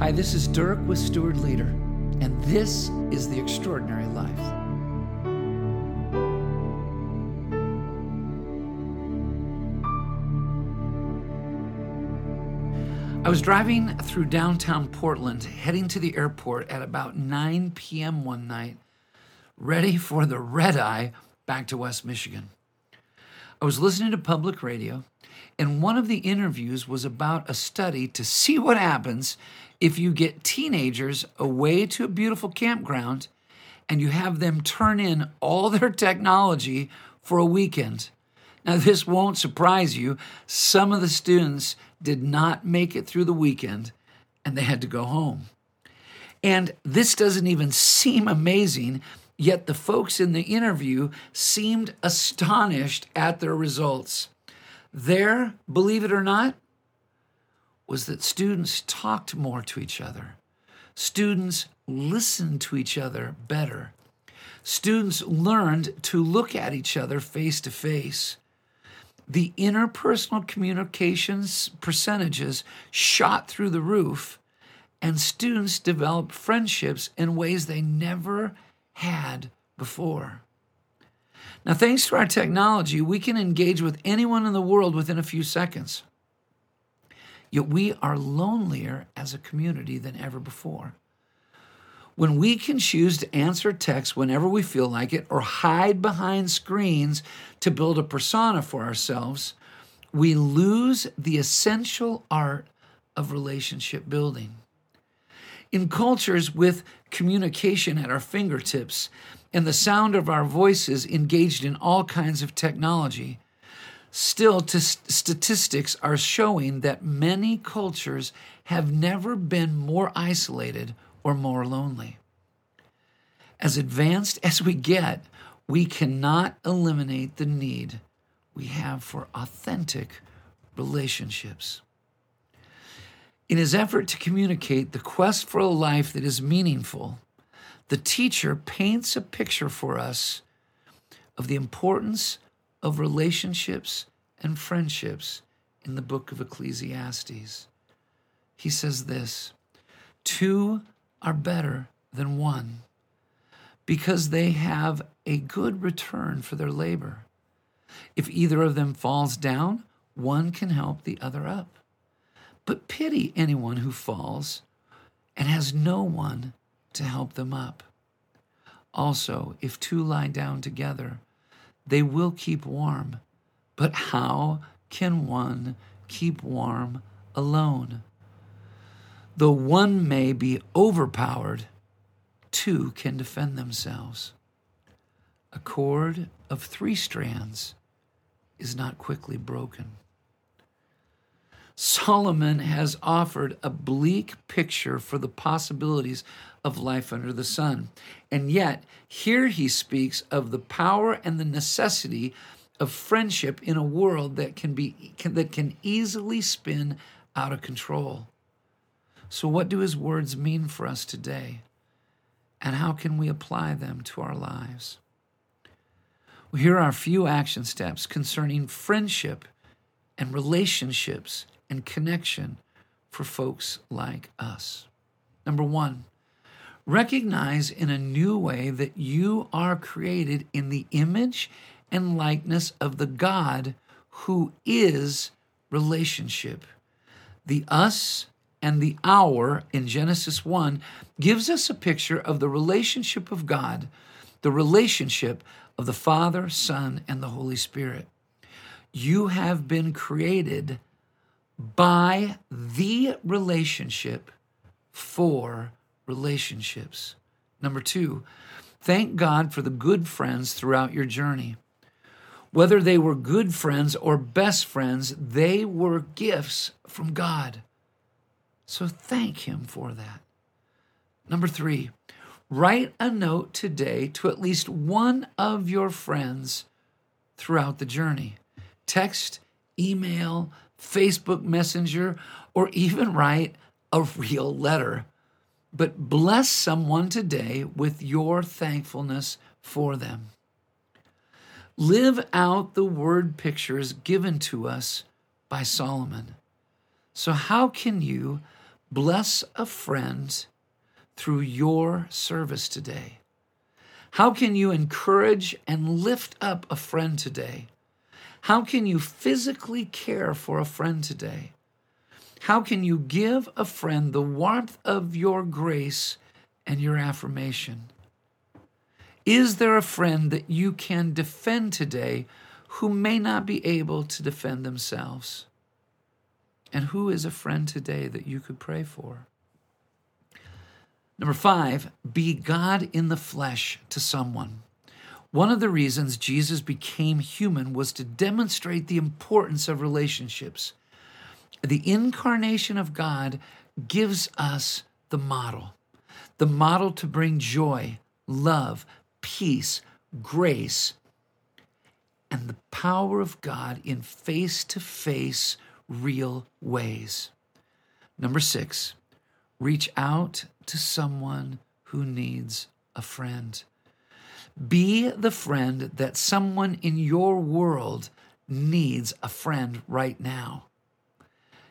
Hi, this is Dirk with Steward Leader, and this is The Extraordinary Life. I was driving through downtown Portland, heading to the airport at about 9 p.m. one night, ready for the red eye back to West Michigan. I was listening to public radio, and one of the interviews was about a study to see what happens if you get teenagers away to a beautiful campground and you have them turn in all their technology for a weekend. Now, this won't surprise you. Some of the students did not make it through the weekend and they had to go home. And this doesn't even seem amazing, yet the folks in the interview seemed astonished at their results. There, believe it or not, was that students talked more to each other. Students listened to each other better. Students learned to look at each other face to face. The interpersonal communications percentages shot through the roof, and students developed friendships in ways they never had before. Now, thanks to our technology, we can engage with anyone in the world within a few seconds. Yet we are lonelier as a community than ever before. When we can choose to answer texts whenever we feel like it or hide behind screens to build a persona for ourselves, we lose the essential art of relationship building. In cultures with communication at our fingertips and the sound of our voices engaged in all kinds of technology, still t- statistics are showing that many cultures have never been more isolated or more lonely. As advanced as we get, we cannot eliminate the need we have for authentic relationships. In his effort to communicate the quest for a life that is meaningful, the teacher paints a picture for us of the importance of relationships and friendships in the book of Ecclesiastes. He says this Two are better than one because they have a good return for their labor. If either of them falls down, one can help the other up. But pity anyone who falls and has no one to help them up. Also, if two lie down together, they will keep warm. But how can one keep warm alone? Though one may be overpowered, two can defend themselves. A cord of three strands is not quickly broken. Solomon has offered a bleak picture for the possibilities of life under the sun. And yet, here he speaks of the power and the necessity of friendship in a world that can be can, that can easily spin out of control. So what do his words mean for us today? And how can we apply them to our lives? Well, here are a few action steps concerning friendship and relationships and connection for folks like us. Number one, recognize in a new way that you are created in the image and likeness of the God who is relationship. The us and the our in Genesis 1 gives us a picture of the relationship of God, the relationship of the Father, Son, and the Holy Spirit. You have been created by the relationship for relationships. Number two, thank God for the good friends throughout your journey. Whether they were good friends or best friends, they were gifts from God. So thank Him for that. Number three, write a note today to at least one of your friends throughout the journey. Text, email, Facebook Messenger, or even write a real letter. But bless someone today with your thankfulness for them. Live out the word pictures given to us by Solomon. So, how can you bless a friend through your service today? How can you encourage and lift up a friend today? How can you physically care for a friend today? How can you give a friend the warmth of your grace and your affirmation? Is there a friend that you can defend today who may not be able to defend themselves? And who is a friend today that you could pray for? Number five, be God in the flesh to someone. One of the reasons Jesus became human was to demonstrate the importance of relationships. The incarnation of God gives us the model, the model to bring joy, love, peace, grace, and the power of God in face to face, real ways. Number six, reach out to someone who needs a friend. Be the friend that someone in your world needs a friend right now.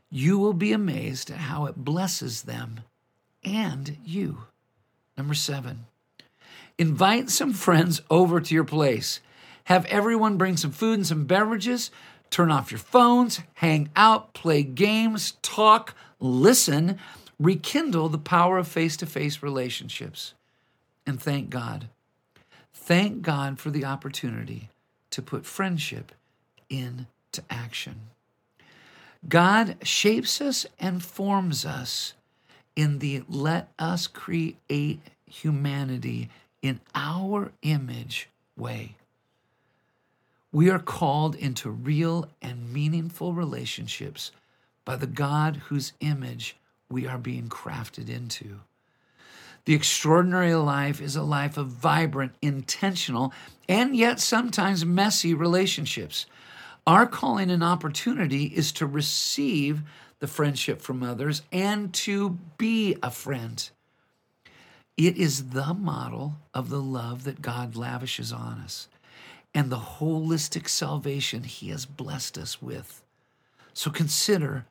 You will be amazed at how it blesses them and you. Number seven, Invite some friends over to your place. Have everyone bring some food and some beverages. Turn off your phones, hang out, play games, talk, listen, rekindle the power of face to face relationships. And thank God. Thank God for the opportunity to put friendship into action. God shapes us and forms us in the let us create humanity in our image way. We are called into real and meaningful relationships by the God whose image we are being crafted into. The extraordinary life is a life of vibrant, intentional, and yet sometimes messy relationships. Our calling and opportunity is to receive the friendship from others and to be a friend. It is the model of the love that God lavishes on us and the holistic salvation He has blessed us with. So consider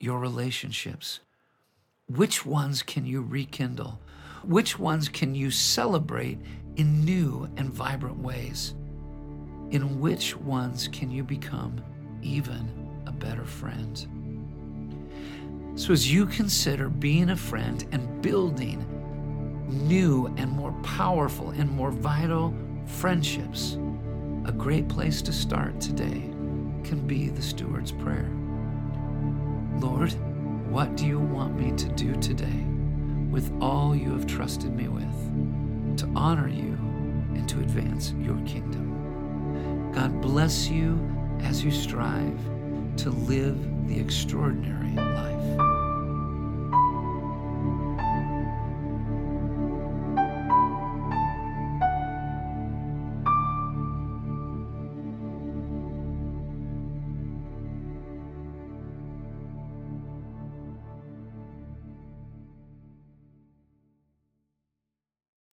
your relationships. Which ones can you rekindle? Which ones can you celebrate in new and vibrant ways? In which ones can you become even a better friend? So, as you consider being a friend and building new and more powerful and more vital friendships, a great place to start today can be the steward's prayer. Lord, what do you want me to do today with all you have trusted me with to honor you and to advance your kingdom? God bless you as you strive to live the extraordinary life.